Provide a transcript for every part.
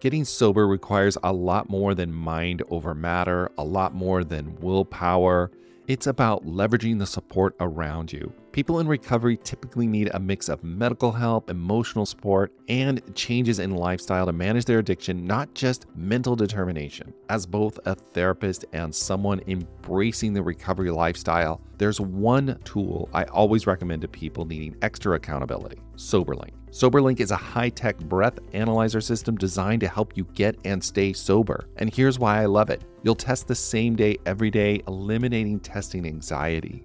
Getting sober requires a lot more than mind over matter, a lot more than willpower. It's about leveraging the support around you. People in recovery typically need a mix of medical help, emotional support, and changes in lifestyle to manage their addiction, not just mental determination. As both a therapist and someone embracing the recovery lifestyle, there's one tool I always recommend to people needing extra accountability SoberLink. SoberLink is a high tech breath analyzer system designed to help you get and stay sober. And here's why I love it you'll test the same day every day, eliminating testing anxiety.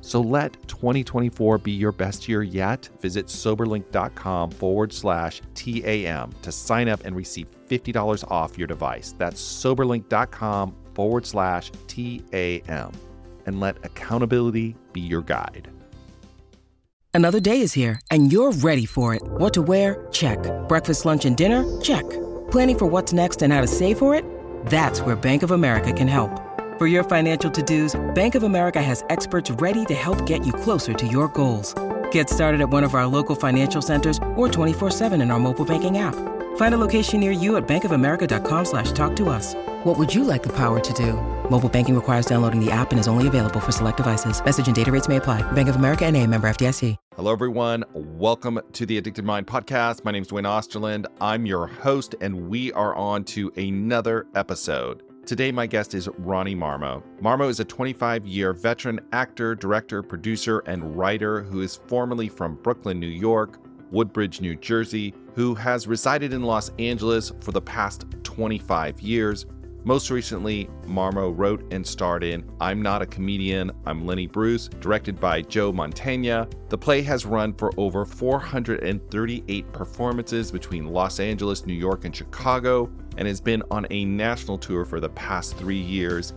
So let 2024 be your best year yet. Visit soberlink.com forward slash TAM to sign up and receive $50 off your device. That's soberlink.com forward slash TAM. And let accountability be your guide. Another day is here and you're ready for it. What to wear? Check. Breakfast, lunch, and dinner? Check. Planning for what's next and how to save for it? That's where Bank of America can help. For your financial to-dos, Bank of America has experts ready to help get you closer to your goals. Get started at one of our local financial centers or 24-7 in our mobile banking app. Find a location near you at bankofamerica.com slash talk to us. What would you like the power to do? Mobile banking requires downloading the app and is only available for select devices. Message and data rates may apply. Bank of America and a member FDIC. Hello, everyone. Welcome to the Addicted Mind podcast. My name is Duane Osterlind. I'm your host, and we are on to another episode. Today, my guest is Ronnie Marmo. Marmo is a 25 year veteran actor, director, producer, and writer who is formerly from Brooklyn, New York, Woodbridge, New Jersey, who has resided in Los Angeles for the past 25 years. Most recently, Marmo wrote and starred in I'm Not a Comedian, I'm Lenny Bruce, directed by Joe Mantegna. The play has run for over 438 performances between Los Angeles, New York, and Chicago, and has been on a national tour for the past three years.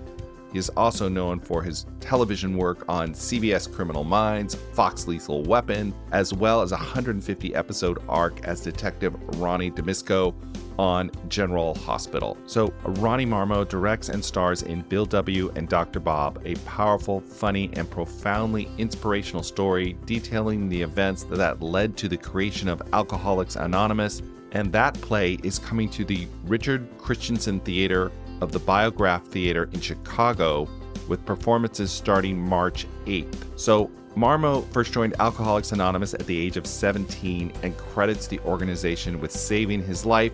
He is also known for his television work on CBS Criminal Minds, Fox Lethal Weapon, as well as a 150 episode arc as Detective Ronnie Dimestico on General Hospital. So, Ronnie Marmo directs and stars in Bill W. and Dr. Bob, a powerful, funny, and profoundly inspirational story detailing the events that led to the creation of Alcoholics Anonymous. And that play is coming to the Richard Christiansen Theater of the Biograph Theater in Chicago with performances starting March 8th. So, Marmo first joined Alcoholics Anonymous at the age of 17 and credits the organization with saving his life.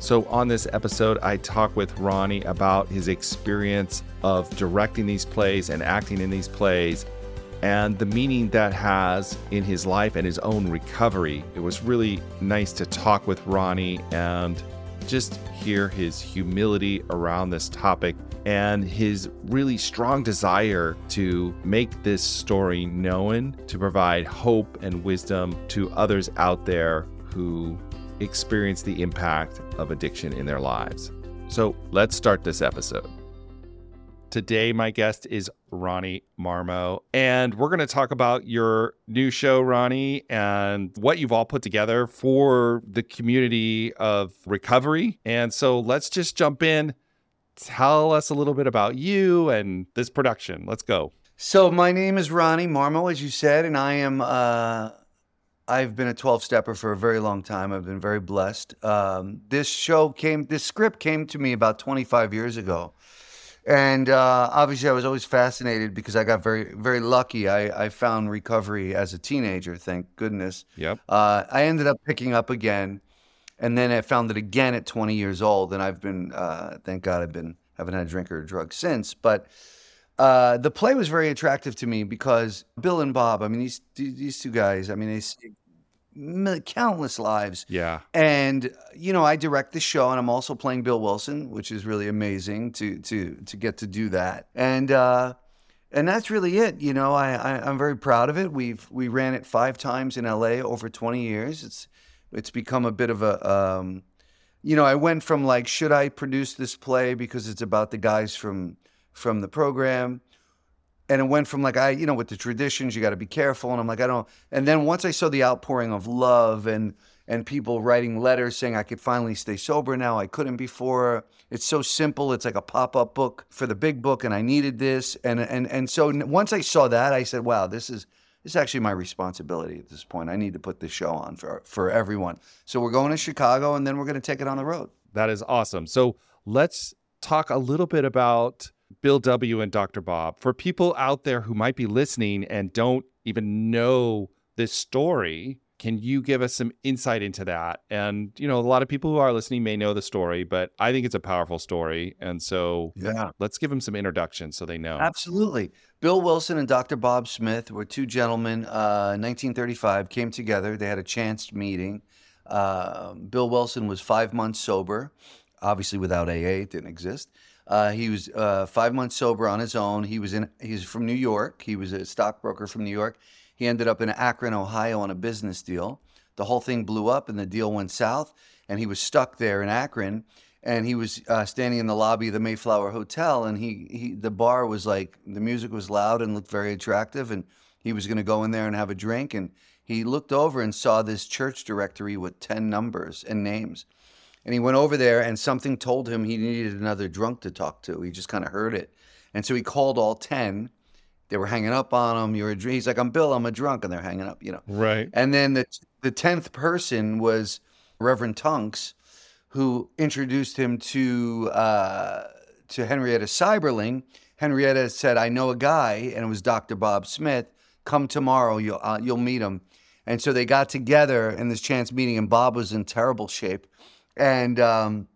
So, on this episode, I talk with Ronnie about his experience of directing these plays and acting in these plays and the meaning that has in his life and his own recovery. It was really nice to talk with Ronnie and just hear his humility around this topic and his really strong desire to make this story known, to provide hope and wisdom to others out there who experience the impact of addiction in their lives. So let's start this episode. Today, my guest is Ronnie Marmo, and we're going to talk about your new show, Ronnie, and what you've all put together for the community of recovery. And so let's just jump in. Tell us a little bit about you and this production. Let's go. So, my name is Ronnie Marmo, as you said, and I am. Uh, I've been a 12 stepper for a very long time. I've been very blessed. Um, this show came, this script came to me about 25 years ago. And uh, obviously, I was always fascinated because I got very, very lucky. I, I found recovery as a teenager, thank goodness. Yep. Uh, I ended up picking up again, and then I found it again at 20 years old. And I've been, uh, thank God, I've been haven't had a drink or a drug since. But uh, the play was very attractive to me because Bill and Bob. I mean, these these two guys. I mean, they countless lives. Yeah. And you know, I direct the show, and I'm also playing Bill Wilson, which is really amazing to to to get to do that. And uh, and that's really it. You know, I, I am very proud of it. We've we ran it five times in L.A. over 20 years. It's it's become a bit of a um, you know, I went from like, should I produce this play because it's about the guys from from the program and it went from like I, you know, with the traditions, you got to be careful, and I'm like, I don't. And then once I saw the outpouring of love and and people writing letters saying I could finally stay sober now, I couldn't before. It's so simple. It's like a pop up book for the big book, and I needed this. And and and so once I saw that, I said, wow, this is this is actually my responsibility at this point. I need to put this show on for for everyone. So we're going to Chicago, and then we're going to take it on the road. That is awesome. So let's talk a little bit about Bill W. and Dr. Bob. For people out there who might be listening and don't even know this story, can you give us some insight into that? And, you know, a lot of people who are listening may know the story, but I think it's a powerful story. And so Yeah. let's give them some introduction so they know. Absolutely. Bill Wilson and Dr. Bob Smith were two gentlemen. Uh, 1935 came together. They had a chance meeting. Uh, Bill Wilson was five months sober, obviously without AA, it didn't exist. Uh, he was uh, five months sober on his own. He was in. He's from New York. He was a stockbroker from New York. He ended up in Akron, Ohio, on a business deal. The whole thing blew up, and the deal went south. And he was stuck there in Akron. And he was uh, standing in the lobby of the Mayflower Hotel, and he, he the bar was like the music was loud and looked very attractive, and he was going to go in there and have a drink. And he looked over and saw this church directory with ten numbers and names. And he went over there, and something told him he needed another drunk to talk to. He just kind of heard it. And so he called all 10. They were hanging up on him. You're a, dr-" he's like, I'm Bill, I'm a drunk. And they're hanging up, you know. Right. And then the, the 10th person was Reverend Tunks, who introduced him to, uh, to Henrietta Seiberling. Henrietta said, I know a guy, and it was Dr. Bob Smith. Come tomorrow, you'll, uh, you'll meet him. And so they got together in this chance meeting, and Bob was in terrible shape. And um,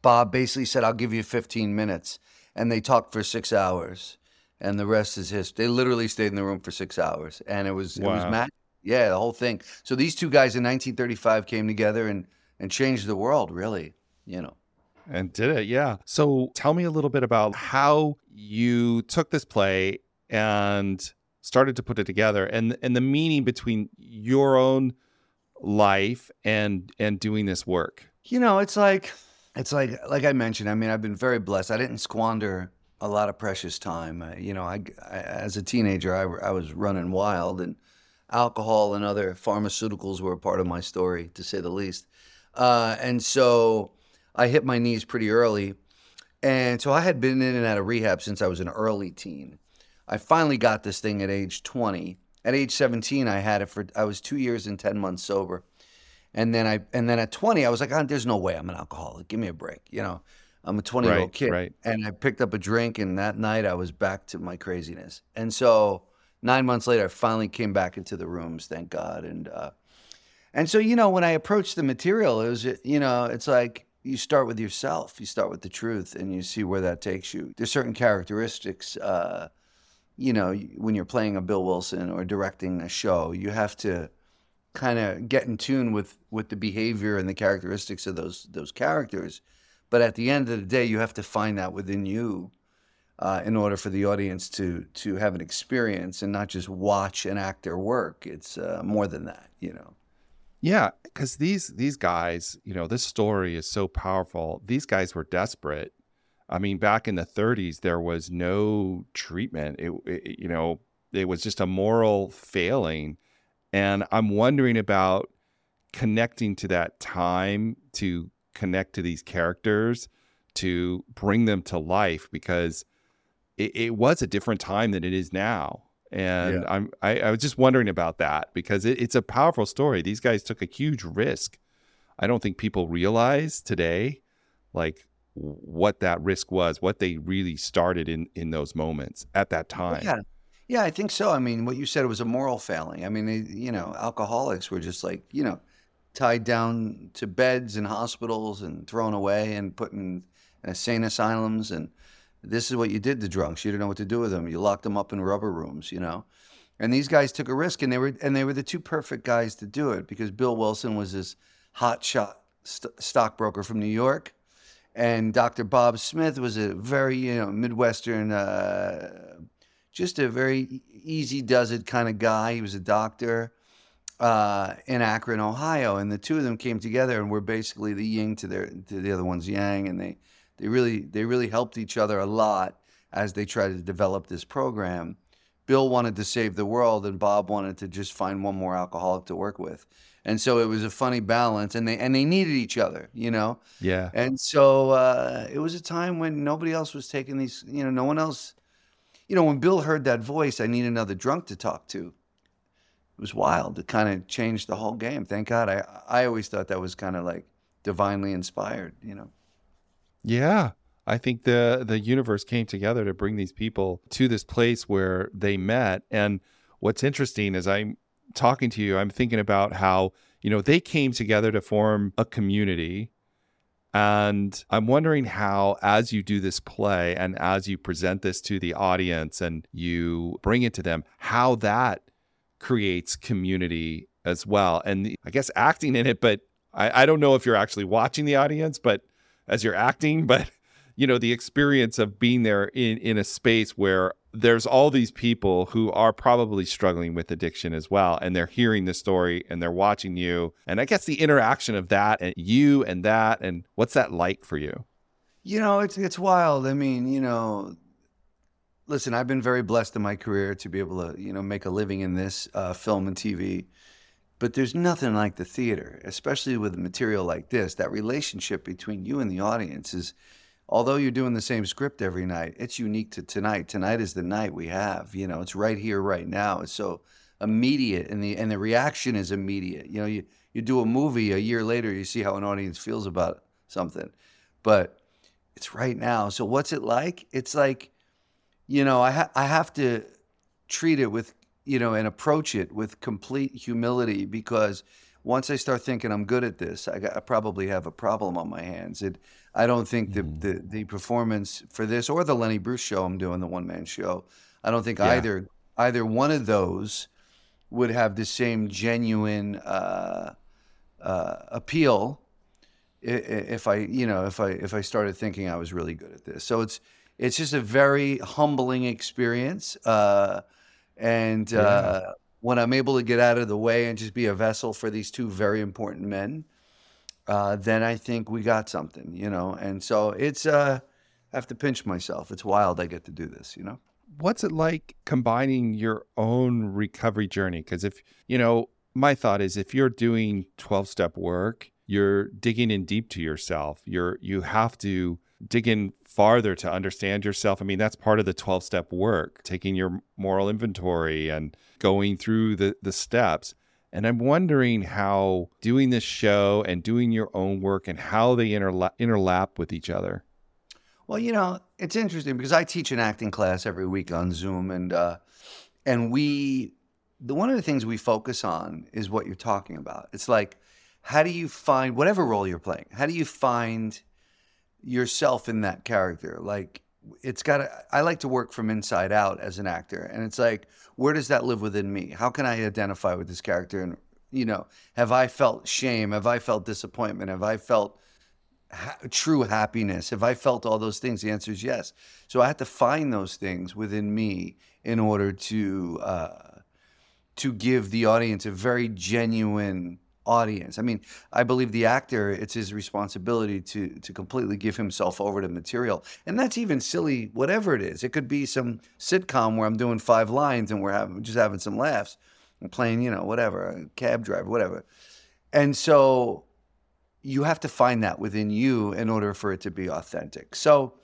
Bob basically said, I'll give you 15 minutes. And they talked for six hours. And the rest is history. They literally stayed in the room for six hours. And it was, it was Wow. magic. Yeah, the whole thing. So these two guys in 1935 came together and, and changed the world, really, you know. And did it, yeah. So tell me a little bit about how you took this play and started to put it together and and the meaning between your own life and and doing this work. You know, it's like it's like like I mentioned. I mean, I've been very blessed. I didn't squander a lot of precious time. Uh, you know, I, I as a teenager, I, I was running wild, and alcohol and other pharmaceuticals were a part of my story, to say the least. Uh, and so I hit my knees pretty early, and so I had been in and out of rehab since I was an early teen. I finally got this thing at age 20. At age 17, I had it for I was two years and 10 months sober. And then I and then at 20, I was like, oh, there's no way I'm an alcoholic. Give me a break. You know, I'm a 20 year old kid. right. And I picked up a drink, and that night I was back to my craziness. And so nine months later, I finally came back into the rooms, thank God. And uh, and so you know, when I approached the material, it was you know, it's like you start with yourself, you start with the truth, and you see where that takes you. There's certain characteristics. Uh, you know, when you're playing a Bill Wilson or directing a show, you have to kind of get in tune with with the behavior and the characteristics of those those characters. But at the end of the day, you have to find that within you uh, in order for the audience to to have an experience and not just watch an actor work. It's uh, more than that, you know. Yeah, cuz these these guys, you know, this story is so powerful. These guys were desperate. I mean, back in the 30s there was no treatment. It, it you know, it was just a moral failing. And I'm wondering about connecting to that time to connect to these characters to bring them to life because it, it was a different time than it is now. And Yeah. I'm I, I was just wondering about that because it, it's a powerful story. These guys took a huge risk. I don't think people realize today, like what that risk was, what they really started in in those moments at that time. Yeah. Yeah, I think so. I mean, what you said was a moral failing. I mean, you know, alcoholics were just like, you know, tied down to beds in hospitals and thrown away and put in insane asylums. And this is what you did to drunks. You didn't know what to do with them. You locked them up in rubber rooms, you know. And these guys took a risk, and they were and they were the two perfect guys to do it because Bill Wilson was this hot shot st- stockbroker from New York, and Dr. Bob Smith was a very you know Midwestern, uh, just a very easy does it kind of guy. He was a doctor uh, in Akron, Ohio, and the two of them came together and were basically the yin to their to the other one's yang, and they they really they really helped each other a lot as they tried to develop this program. Bill wanted to save the world and Bob wanted to just find one more alcoholic to work with. And so it was a funny balance and they and they needed each other, you know? Yeah. And so uh, it was a time when nobody else was taking these, you know, no one else. You know, when Bill heard that voice, I need another drunk to talk to. It was wild. It kind of changed the whole game. Thank God. I I always thought that was kind of like divinely inspired, you know. Yeah. I think the the universe came together to bring these people to this place where they met. And what's interesting is I'm talking to you, I'm thinking about how, you know, they came together to form a community. And I'm wondering how, as you do this play and as you present this to the audience and you bring it to them, how that creates community as well. And I guess acting in it, but I, I don't know if you're actually watching the audience, but as you're acting, but you know the experience of being there in in a space where there's all these people who are probably struggling with addiction as well and they're hearing the story and they're watching you. And i guess the interaction of that and you and that and what's that like for you? You know it's it's wild. I mean you know listen i've been very blessed in my career to be able to you know make a living in this uh, film and tv but there's nothing like the theater especially with material like this. That relationship between you and the audience is although you're doing the same script every night, it's unique to tonight. Tonight is the night we have. You know, it's right here, right now. It's so immediate, and the and the reaction is immediate. You know, you you do a movie a year later, you see how an audience feels about something, but it's right now. So what's it like? It's like, you know, I ha- I have to treat it with you know and approach it with complete humility because once I start thinking I'm good at this, I, got, I probably have a problem on my hands. It I don't think mm-hmm. the, the, the performance for this or the Lenny Bruce show I'm doing the one man show. I don't think yeah. either either one of those would have the same genuine uh, uh, appeal if I you know if I if I started thinking I was really good at this. So it's it's just a very humbling experience, uh, and yeah. Uh, when I'm able to get out of the way and just be a vessel for these two very important men uh, then I think we got something, you know. And so it's uh, I have to pinch myself. It's wild I get to do this, you know. What's it like combining your own recovery journey? Because if you know, my thought is if you're doing 12 step work, you're digging in deep to yourself. You're you have to dig in farther to understand yourself. I mean, that's part of the 12 step work, taking your moral inventory and going through the the steps. And I'm wondering how doing this show and doing your own work and how they interla- interlap with each other. Well, you know, it's interesting because I teach an acting class every week on Zoom, and uh, and we the one of the things we focus on is what you're talking about. It's like, how do you find whatever role you're playing? How do you find yourself in that character? Like, it's got to, I like to work from inside out as an actor. And it's like, where does that live within me? How can I identify with this character? And, you know, have I felt shame? Have I felt disappointment? Have I felt ha- true happiness? Have I felt all those things? The answer is yes. So I have to find those things within me in order to, uh, to give the audience a very genuine audience. I mean, I believe the actor, it's his responsibility to to completely give himself over to material. And that's even silly, whatever it is. It could be some sitcom where I'm doing five lines and we're having just having some laughs and playing, you know, whatever, cab driver, whatever. And so you have to find that within you in order for it to be authentic. So,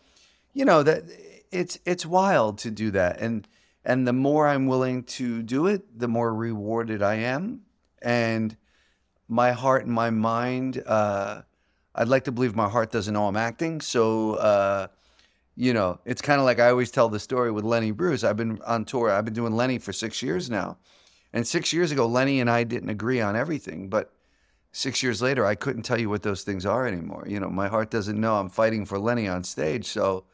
you know, that it's it's wild to do that. And and the more I'm willing to do it, the more rewarded I am. And my heart and my mind. Uh, I'd like to believe my heart doesn't know I'm acting. So, uh, you know, it's kind of like I always tell the story with Lenny Bruce. I've been on tour. I've been doing Lenny for six years now. And six years ago, Lenny and I didn't agree on everything. But six years later, I couldn't tell you what those things are anymore. You know, my heart doesn't know I'm fighting for Lenny on stage. So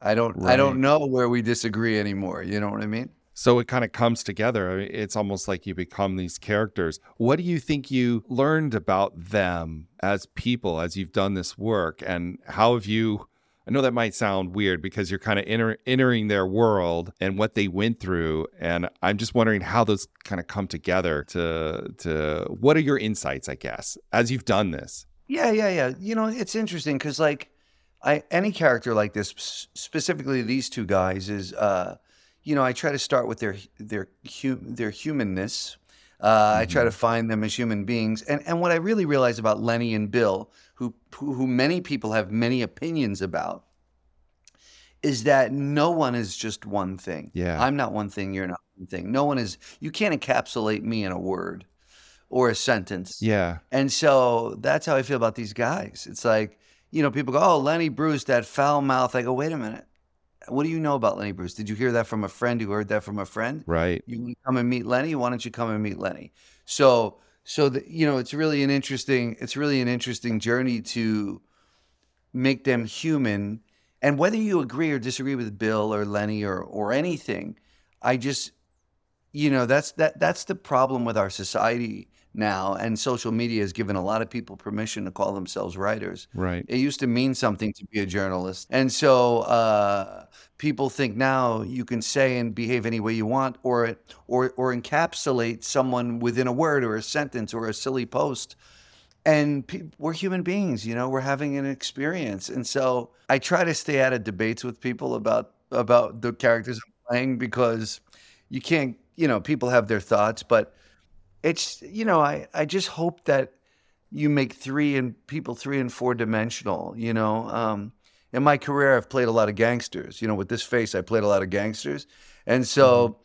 I don't, right. I don't know where we disagree anymore. You know what I mean? So it kind of comes together. It's almost like you become these characters. What do you think you learned about them as people as you've done this work? And how have you? I know that might sound weird because you're kind of enter, entering their world and what they went through. And I'm just wondering how those kind of come together to, to what are your insights, I guess, as you've done this? Yeah, yeah, yeah. You know, it's interesting because, like, I, any character like this, specifically these two guys, is. Uh, you know, I try to start with their their hu- their humanness. Uh, I try to find them as human beings, and and what I really realize about Lenny and Bill, who who, who many people have many opinions about, is that no one is just one thing. Yeah. I'm not one thing. You're not one thing. No one is. You can't encapsulate me in a word or a sentence. Yeah. And so that's how I feel about these guys. It's like, you know, people go, oh, Lenny Bruce, that foul mouth. I go, wait a minute. What do you know about Lenny Bruce? Did you hear that from a friend who heard that from a friend? Right. You want to come and meet Lenny? Why don't you come and meet Lenny? So, so the, you know, it's really an interesting, it's really an interesting journey to make them human. And whether you agree or disagree with Bill or Lenny or or anything, I just, you know, that's that that's the problem with our society now. And social media has given a lot of people permission to call themselves writers. Right. It used to mean something to be a journalist. And so uh, people think now you can say and behave any way you want or, or, or encapsulate someone within a word or a sentence or a silly post. And pe- we're human beings, you know, we're having an experience. And so I try to stay out of debates with people about, about the characters I'm playing because you can't, you know, people have their thoughts, but it's you know I I just hope that you make three and people three and four dimensional. You know, um, in my career I've played a lot of gangsters. You know, with this face I played a lot of gangsters, and so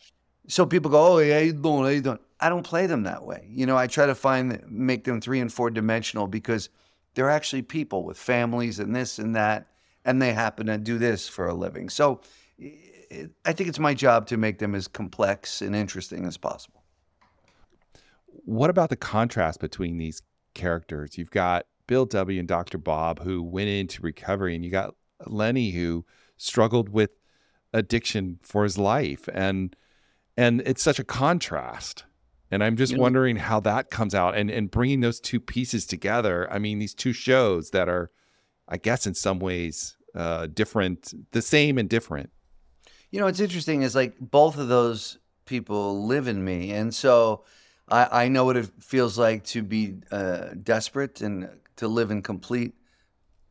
so people go, oh yeah, you doing? How you doing? I don't play them that way. You know, I try to find make them three and four dimensional because they're actually people with families and this and that, and they happen to do this for a living. So. It, I think it's my job to make them as complex and interesting as possible. What about the contrast between these characters? You've got Bill W. and Dr. Bob who went into recovery, and you got Lenny who struggled with addiction for his life, and and it's such a contrast. And I'm just You know- wondering how that comes out, and and bringing those two pieces together. I mean, these two shows that are, I guess, in some ways, uh, different, the same and different. You know, what's interesting is like both of those people live in me. And so I, I know what it feels like to be uh, desperate and to live in complete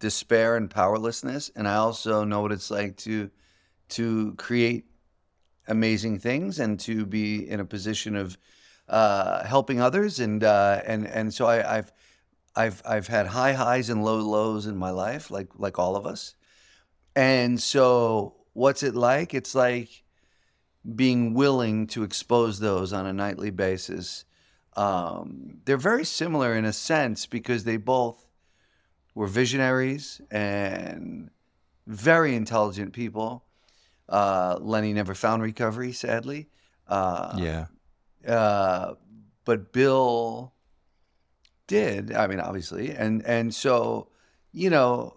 despair and powerlessness. And I also know what it's like to to create amazing things and to be in a position of uh, helping others. And uh, and and so I, I've I've I've had high highs and low lows in my life, like like all of us. And so, what's it like? It's like being willing to expose those on a nightly basis. Um, they're very similar in a sense because they both were visionaries and very intelligent people. Uh, Lenny never found recovery, sadly. Uh, yeah, uh, but Bill did. I mean, obviously, and and so you know,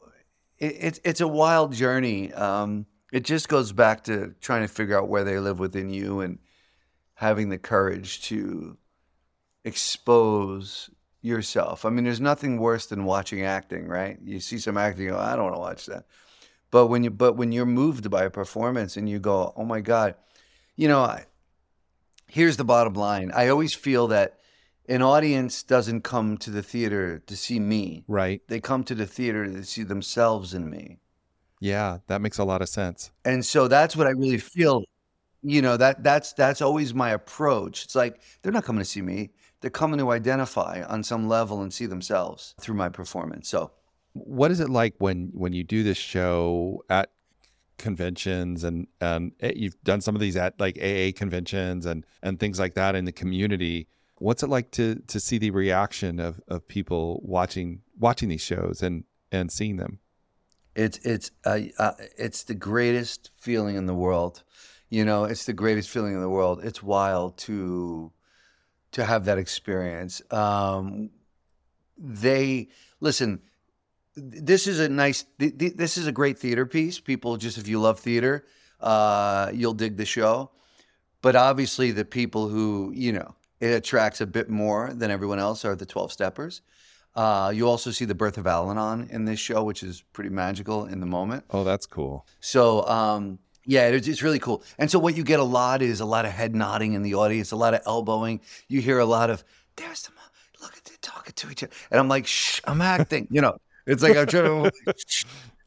it, it's it's a wild journey. Um, it just goes back to trying to figure out where they live within you and having the courage to expose yourself. I mean, there's nothing worse than watching acting, right? You see some acting, you go, I don't want to watch that. But when you but when you're moved by a performance and you go, oh my god, you know, I, here's the bottom line. I always feel that an audience doesn't come to the theater to see me. right. They come to the theater to see themselves in me. Yeah, that makes a lot of sense. And so that's what I really feel. You know, that that's that's always my approach. It's like they're not coming to see me. They're coming to identify on some level and see themselves through my performance. So what is it like when when you do this show at conventions and and eh, you've done some of these at like AA conventions and and things like that in the community what's it like to to see the reaction of of people watching watching these shows and and seeing them It's it's uh, uh, it's the greatest feeling in the world. You know, it's the greatest feeling in the world. It's wild to to have that experience. Um, they listen. This is a nice. th- th- This is a great theater piece. People just if you love theater, uh, you'll dig the show. But obviously, the people who you know it attracts a bit more than everyone else are the Twelve Steppers. Uh, you also see the birth of Al-Anon in this show, which is pretty magical in the moment. oh that's cool So, um, yeah, it's, it's really cool. And so, what you get a lot is a lot of head nodding in the audience, a lot of elbowing. You hear a lot of, there's the, mo- look at them talking to each other. And I'm like, shh, I'm acting. You know, it's like I'm trying to,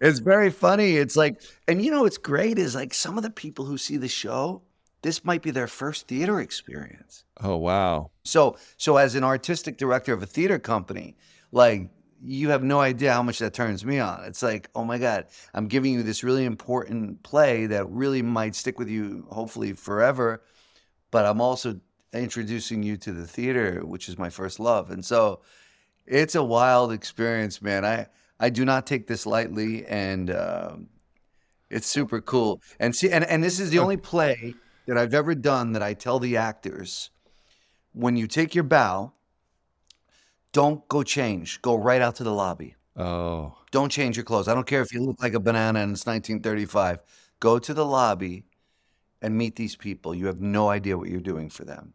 it's very funny. It's like, and you know, what's great is like some of the people who see the show this might be their first theater experience. Oh wow. So so as an artistic director of a theater company, like you have no idea how much that turns me on. It's like, oh my God, I'm giving you this really important play that really might stick with you, hopefully forever. But I'm also introducing you to the theater, which is my first love. And so it's a wild experience, man. I, I do not take this lightly. And um, it's super cool. And see, and, and this is the only play that I've ever done that I tell the actors when you take your bow, don't go change. Go right out to the lobby. Oh. Don't change your clothes. I don't care if you look like a banana and it's 1935. Go to the lobby and meet these people. You have no idea what you're doing for them.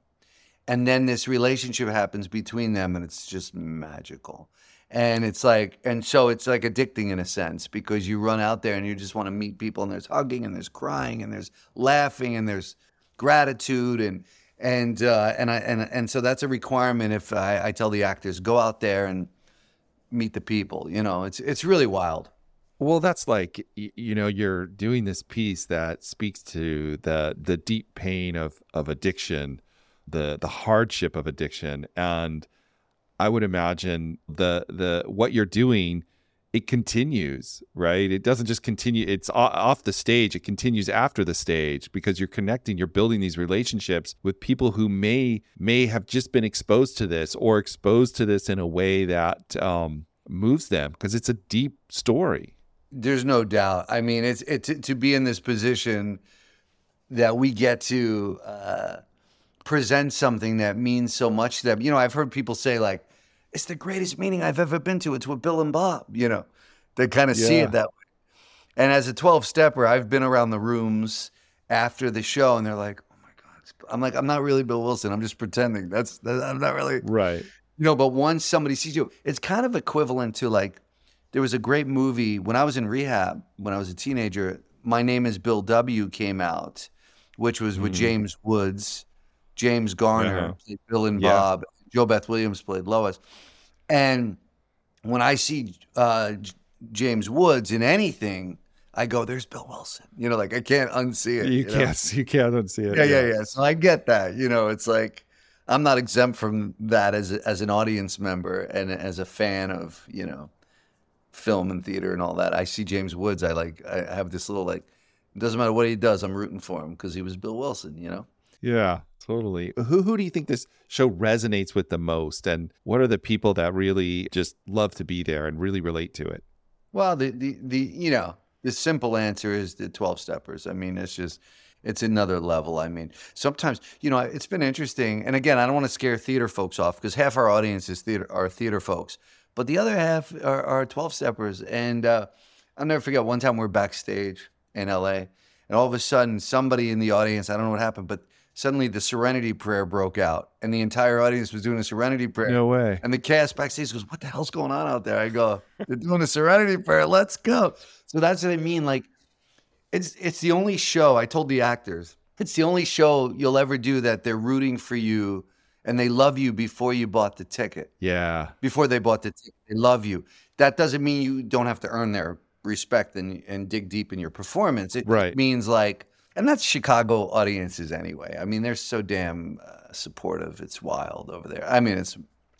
And then this relationship happens between them and it's just magical. And it's like, and so it's like addicting in a sense because you run out there and you just want to meet people and there's hugging and there's crying and there's laughing and there's gratitude and and uh, and I and and so that's a requirement. If I, I tell the actors go out there and meet the people, you know, it's it's really wild. Well, that's like you know you're doing this piece that speaks to the the deep pain of of addiction, the the hardship of addiction, and I would imagine the the what you're doing it continues, right? It doesn't just continue, it's off the stage, it continues after the stage because you're connecting, you're building these relationships with people who may may have just been exposed to this or exposed to this in a way that um, moves them because it's a deep story. There's no doubt. I mean, it's it to, to be in this position that we get to uh, present something that means so much to them. You know, I've heard people say like, it's the greatest meeting I've ever been to. It's with Bill and Bob, you know, they kind of yeah. see it that way. And as a 12 stepper, I've been around the rooms after the show and they're like, oh my God. I'm like, I'm not really Bill Wilson. I'm just pretending. That's, that, I'm not really. Right. You know, but once somebody sees you, it's kind of equivalent to like, there was a great movie when I was in rehab, when I was a teenager. My Name is Bill W. came out, which was with mm. James Woods, James Garner, uh-huh. Bill and yeah. Bob, JoBeth Williams played Lois. And when I see uh, James Woods in anything, I go, "There's Bill Wilson." You know, like I can't unsee it. You, you can't. Know? You can't unsee it. Yeah, yeah, yeah, So I get that. You know, it's like I'm not exempt from that as a, as an audience member and as a fan of you know film and theater and all that. I see James Woods. I like. I have this little like. It doesn't matter what he does. I'm rooting for him because he was Bill Wilson. You know. Yeah, totally. Who who do you think this show resonates with the most, and what are the people that really just love to be there and really relate to it? Well, the the, the you know the simple answer is the twelve steppers. I mean, it's just it's another level. I mean, sometimes you know it's been interesting, and again, I don't want to scare theater folks off because half our audience is theater are theater folks, but the other half are, are twelve steppers, and uh, I'll never forget one time we we're backstage in L.A. And all of a sudden, somebody in the audience, I don't know what happened, but suddenly the serenity prayer broke out and the entire audience was doing a serenity prayer. No way. And the cast backstage goes, What the hell's going on out there? I go, They're doing a serenity prayer. Let's go. So that's what I mean. Like, it's it's the only show, I told the actors, it's the only show you'll ever do that they're rooting for you and they love you before you bought the ticket. Yeah. Before they bought the ticket. They love you. That doesn't mean you don't have to earn their respect and, and dig deep in your performance. It right. means like and that's Chicago audiences anyway. I mean, they're so damn uh, supportive. It's wild over there. I mean, it's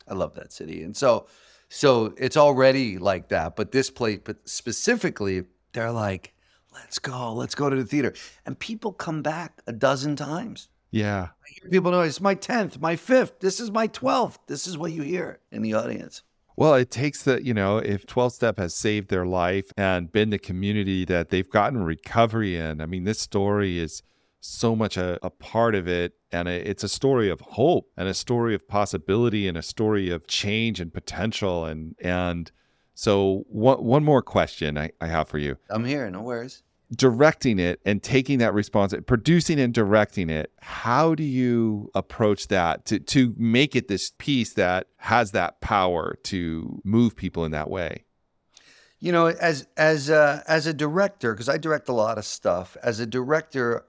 I love that city, and so so it's already like that. But this play, but specifically, they're like, let's go, let's go to the theater, and people come back a dozen times. Yeah, people know it's my tenth, my fifth. This is my twelfth. This is what you hear in the audience. Well, it takes the, you know, if 12 step has saved their life and been the community that they've gotten recovery in. I mean, this story is so much a, a part of it. And it's a story of hope and a story of possibility and a story of change and potential. And, and so one, one more question I, I have for you. I'm here. No worries directing it and taking that responsibility, producing and directing it, how do you approach that to to make it this piece that has that power to move people in that way? You know, as as a, as a director, because I direct a lot of stuff. As a director,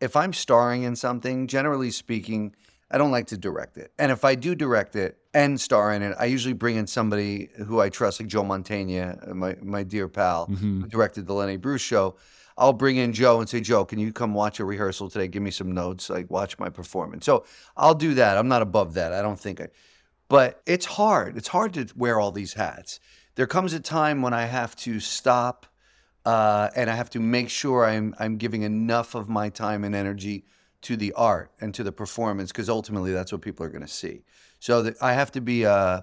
if I'm starring in something, generally speaking, I don't like to direct it. And if I do direct it and star in it, I usually bring in somebody who I trust, like Joe Mantegna, my, my dear pal, mm-hmm. who directed the Lenny Bruce show. I'll bring in Joe and say, Joe, can you come watch a rehearsal today? Give me some notes, like watch my performance. So I'll do that. I'm not above that. I don't think I, but it's hard. It's hard to wear all these hats. There comes a time when I have to stop uh, and I have to make sure I'm I'm giving enough of my time and energy to the art and to the performance because ultimately that's what people are going to see. So I have to be uh,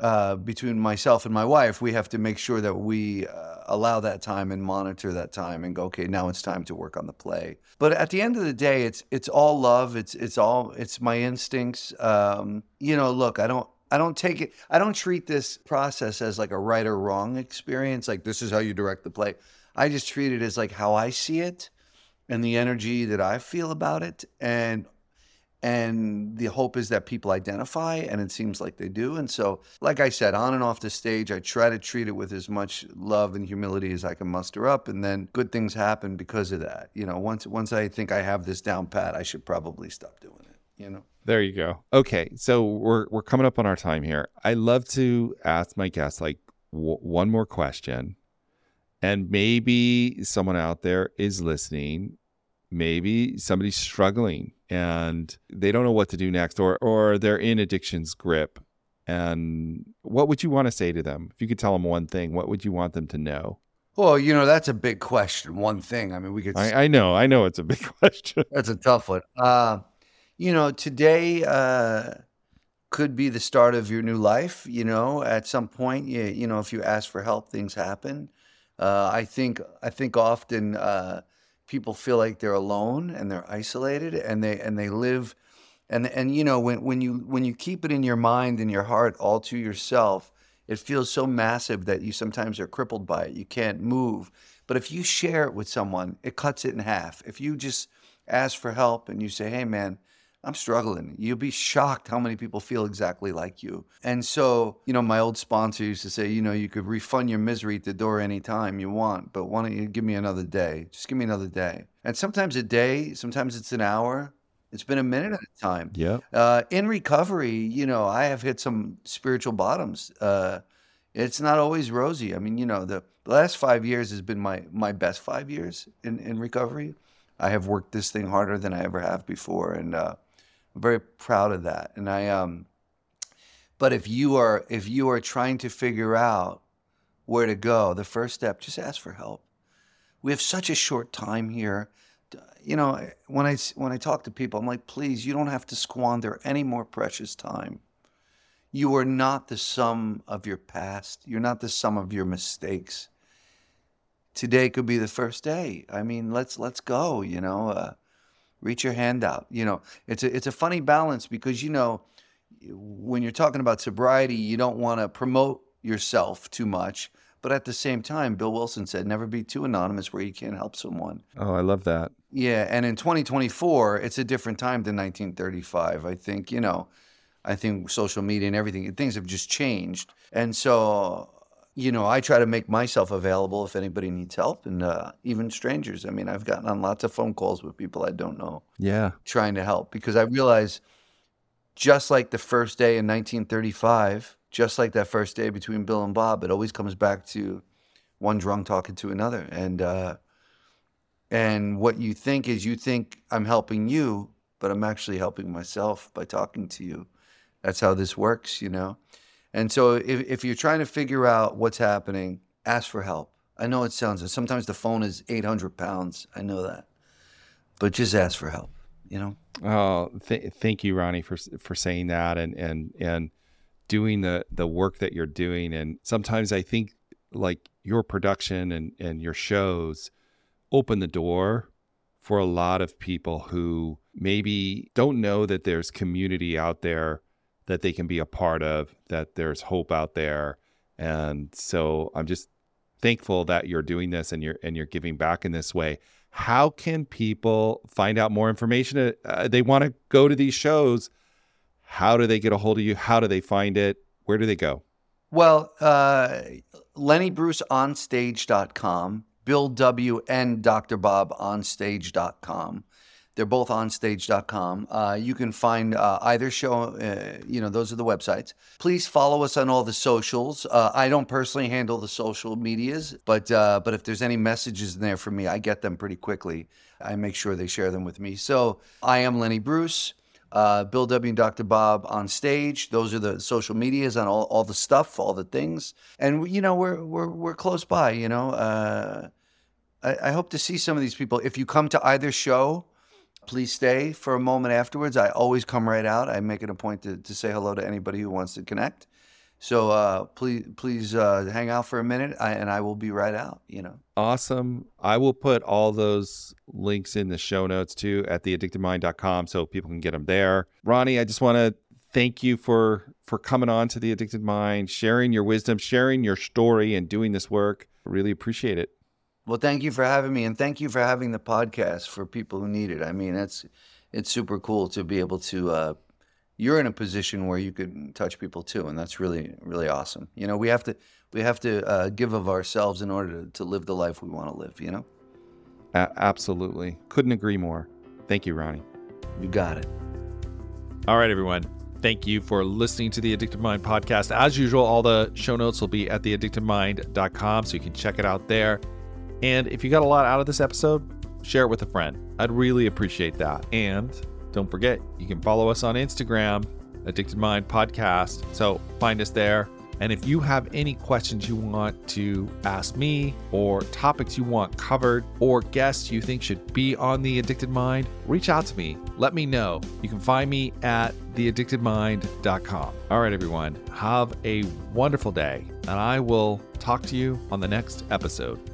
uh, between myself and my wife, we have to make sure that we uh, allow that time and monitor that time and go, okay, now it's time to work on the play. But at the end of the day, it's it's all love. It's it's all it's my instincts. Um, you know, look, I don't I don't take it. I don't treat this process as like a right or wrong experience. Like this is how you direct the play. I just treat it as like how I see it and the energy that I feel about it. And and the hope is that people identify and it seems like they do and so like i said on and off the stage i try to treat it with as much love and humility as i can muster up and then good things happen because of that you know once once i think i have this down pat i should probably stop doing it you know there you go okay so we're we're coming up on our time here i love to ask my guests like w- one more question and maybe someone out there is listening. Maybe somebody's struggling and they don't know what to do next or or they're in addiction's grip. And what would you want to say to them? If you could tell them one thing what would you want them to know? Well you know that's a big question one thing. I mean we could i, I know i know it's a big question. That's a tough one. Uh, you know today uh, could be the start of your new life you know? At some point you, you know if you ask for help things happen uh, i think i think often uh, people feel like they're alone and they're isolated and they and they live and and you know when when you when you keep it in your mind and your heart all to yourself it feels so massive that you sometimes are crippled by it. You can't move. But if you share it with someone it cuts it in half. If you just ask for help and you say hey man I'm struggling. You'll be shocked how many people feel exactly like you. And so, you know, my old sponsor used to say, you know, you could refund your misery at the door anytime you want, but why don't you give me another day? Just give me another day. And sometimes a day, sometimes it's an hour. It's been a minute at a time. Yeah. Uh, in recovery, you know, I have hit some spiritual bottoms. Uh, it's not always rosy. I mean, you know, the, last five years has been my my best five years in, in recovery. I have worked this thing harder than I ever have before, and uh, I'm very proud of that. And I um but if you are if you are trying to figure out where to go, the first step just ask for help. We have such a short time here. You know, when I when I talk to people, I'm like, "Please, you don't have to squander any more precious time. You are not the sum of your past. You're not the sum of your mistakes. Today could be the first day. I mean, let's let's go, you know. Uh, reach your hand out. You know, it's a it's a funny balance because you know when you're talking about sobriety, you don't want to promote yourself too much, but at the same time, Bill Wilson said, "Never be too anonymous where you can't help someone." Oh, I love that. Yeah, and in 2024, it's a different time than 1935. I think you know, I think social media and everything, things have just changed, and so you know, I try to make myself available if anybody needs help, and uh, even strangers. I mean, I've gotten on lots of phone calls with people I don't know. Yeah, trying to help because I realize, just like the first day in 1935, just like that first day between Bill and Bob, it always comes back to one drunk talking to another, and uh, and what you think is you think I'm helping you, but I'm actually helping myself by talking to you. That's how this works, you know. And so if, if you're trying to figure out what's happening, ask for help. I know it sounds, sometimes the phone is 800 pounds. I know that. But just ask for help, you know? Oh, th- thank you, Ronnie, for, for saying that and, and, and doing the, the work that you're doing. And sometimes I think like your production and, and your shows open the door for a lot of people who maybe don't know that there's community out there that they can be a part of, that there's hope out there. And so I'm just thankful that you're doing this and you're and you're giving back in this way. How can people find out more information? Uh, they want to go to these shows. How do they get a hold of you? How do they find it? Where do they go? Well, uh, LennyBruceOnstage.com, Bill W. and Dr. Bob Onstage.com. They're both on stage.com. Uh, you can find uh, either show, uh, you know, those are the websites. Please follow us on all the socials. Uh, I don't personally handle the social medias, but uh, but if there's any messages in there for me, I get them pretty quickly. I make sure they share them with me. So I am Lenny Bruce. Uh, Bill W. and Dr. Bob on stage. Those are the social medias on all, all the stuff, all the things. And you know, we're we're we're close by. You know, I, I hope to see some of these people. If you come to either show, please stay for a moment afterwards. I always come right out. I make it a point to, to say hello to anybody who wants to connect. So uh, please, please uh, hang out for a minute, I, and I will be right out. You know. Awesome. I will put all those links in the show notes too at theaddictedmind.com so people can get them there. Ronnie, I just want to thank you for for coming on to the Addicted Mind, sharing your wisdom, sharing your story, and doing this work. Really appreciate it. Well, thank you for having me, and thank you for having the podcast for people who need it. I mean, it's it's super cool to be able to. Uh, you're in a position where you could touch people too, and that's really really awesome. You know, we have to we have to uh, give of ourselves in order to, to live the life we want to live. You know. A- absolutely, couldn't agree more. Thank you, Ronnie. You got it. All right, everyone. Thank you for listening to the Addicted Mind podcast. As usual, all the show notes will be at theaddictedmind.com, so you can check it out there. And if you got a lot out of this episode, share it with a friend. I'd really appreciate that. And don't forget, you can follow us on Instagram, Addicted Mind Podcast. So find us there. And if you have any questions you want to ask me, or topics you want covered, or guests you think should be on The Addicted Mind, reach out to me. Let me know. You can find me at theaddictedmind.com. All right, everyone, have a wonderful day, and I will talk to you on the next episode.